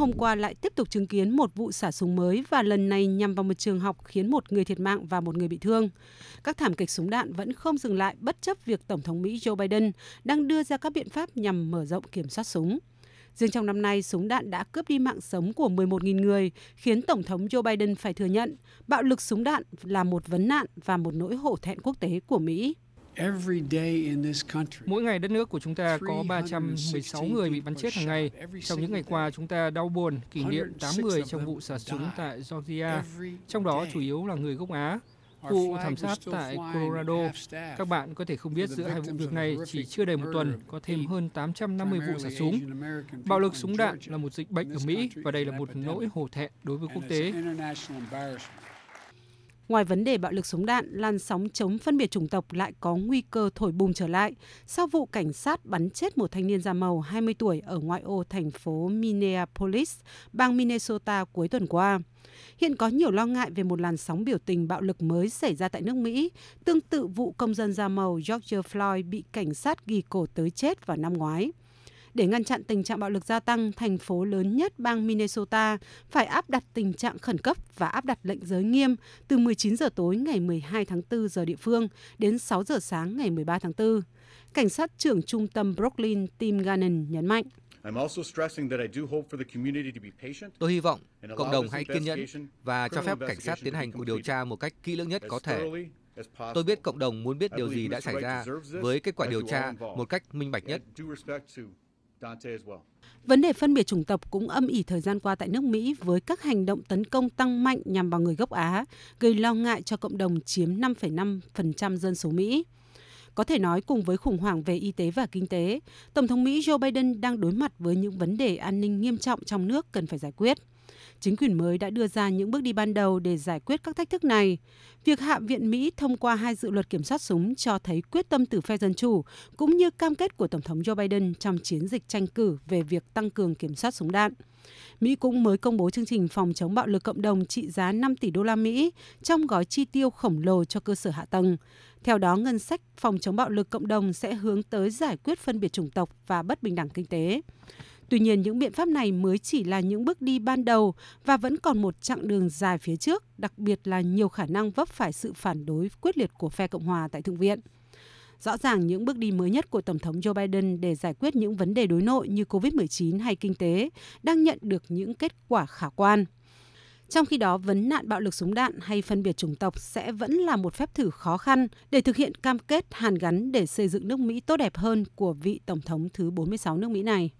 hôm qua lại tiếp tục chứng kiến một vụ xả súng mới và lần này nhằm vào một trường học khiến một người thiệt mạng và một người bị thương. Các thảm kịch súng đạn vẫn không dừng lại bất chấp việc Tổng thống Mỹ Joe Biden đang đưa ra các biện pháp nhằm mở rộng kiểm soát súng. Riêng trong năm nay, súng đạn đã cướp đi mạng sống của 11.000 người, khiến Tổng thống Joe Biden phải thừa nhận bạo lực súng đạn là một vấn nạn và một nỗi hổ thẹn quốc tế của Mỹ. Mỗi ngày đất nước của chúng ta có 316 người bị bắn chết hàng ngày. Trong những ngày qua, chúng ta đau buồn kỷ niệm 8 người trong vụ xả súng tại Georgia, trong đó chủ yếu là người gốc Á. Vụ thảm sát tại Colorado, các bạn có thể không biết giữa hai vụ việc này chỉ chưa đầy một tuần có thêm hơn 850 vụ xả súng. Bạo lực súng đạn là một dịch bệnh ở Mỹ và đây là một nỗi hổ thẹn đối với quốc tế. Ngoài vấn đề bạo lực súng đạn, làn sóng chống phân biệt chủng tộc lại có nguy cơ thổi bùng trở lại sau vụ cảnh sát bắn chết một thanh niên da màu 20 tuổi ở ngoại ô thành phố Minneapolis, bang Minnesota cuối tuần qua. Hiện có nhiều lo ngại về một làn sóng biểu tình bạo lực mới xảy ra tại nước Mỹ, tương tự vụ công dân da màu George Floyd bị cảnh sát ghi cổ tới chết vào năm ngoái. Để ngăn chặn tình trạng bạo lực gia tăng, thành phố lớn nhất bang Minnesota phải áp đặt tình trạng khẩn cấp và áp đặt lệnh giới nghiêm từ 19 giờ tối ngày 12 tháng 4 giờ địa phương đến 6 giờ sáng ngày 13 tháng 4. Cảnh sát trưởng trung tâm Brooklyn Tim Gannon nhấn mạnh. Tôi hy vọng cộng đồng hãy kiên nhẫn và cho phép cảnh sát tiến hành cuộc điều tra một cách kỹ lưỡng nhất có thể. Tôi biết cộng đồng muốn biết điều gì đã xảy ra với kết quả điều tra một cách minh bạch nhất. Vấn đề phân biệt chủng tộc cũng âm ỉ thời gian qua tại nước Mỹ với các hành động tấn công tăng mạnh nhằm vào người gốc Á, gây lo ngại cho cộng đồng chiếm 5,5% dân số Mỹ. Có thể nói cùng với khủng hoảng về y tế và kinh tế, Tổng thống Mỹ Joe Biden đang đối mặt với những vấn đề an ninh nghiêm trọng trong nước cần phải giải quyết. Chính quyền mới đã đưa ra những bước đi ban đầu để giải quyết các thách thức này. Việc Hạ viện Mỹ thông qua hai dự luật kiểm soát súng cho thấy quyết tâm từ phe Dân Chủ, cũng như cam kết của Tổng thống Joe Biden trong chiến dịch tranh cử về việc tăng cường kiểm soát súng đạn. Mỹ cũng mới công bố chương trình phòng chống bạo lực cộng đồng trị giá 5 tỷ đô la Mỹ trong gói chi tiêu khổng lồ cho cơ sở hạ tầng. Theo đó, ngân sách phòng chống bạo lực cộng đồng sẽ hướng tới giải quyết phân biệt chủng tộc và bất bình đẳng kinh tế. Tuy nhiên, những biện pháp này mới chỉ là những bước đi ban đầu và vẫn còn một chặng đường dài phía trước, đặc biệt là nhiều khả năng vấp phải sự phản đối quyết liệt của phe Cộng hòa tại Thượng viện. Rõ ràng những bước đi mới nhất của Tổng thống Joe Biden để giải quyết những vấn đề đối nội như COVID-19 hay kinh tế đang nhận được những kết quả khả quan. Trong khi đó, vấn nạn bạo lực súng đạn hay phân biệt chủng tộc sẽ vẫn là một phép thử khó khăn để thực hiện cam kết hàn gắn để xây dựng nước Mỹ tốt đẹp hơn của vị Tổng thống thứ 46 nước Mỹ này.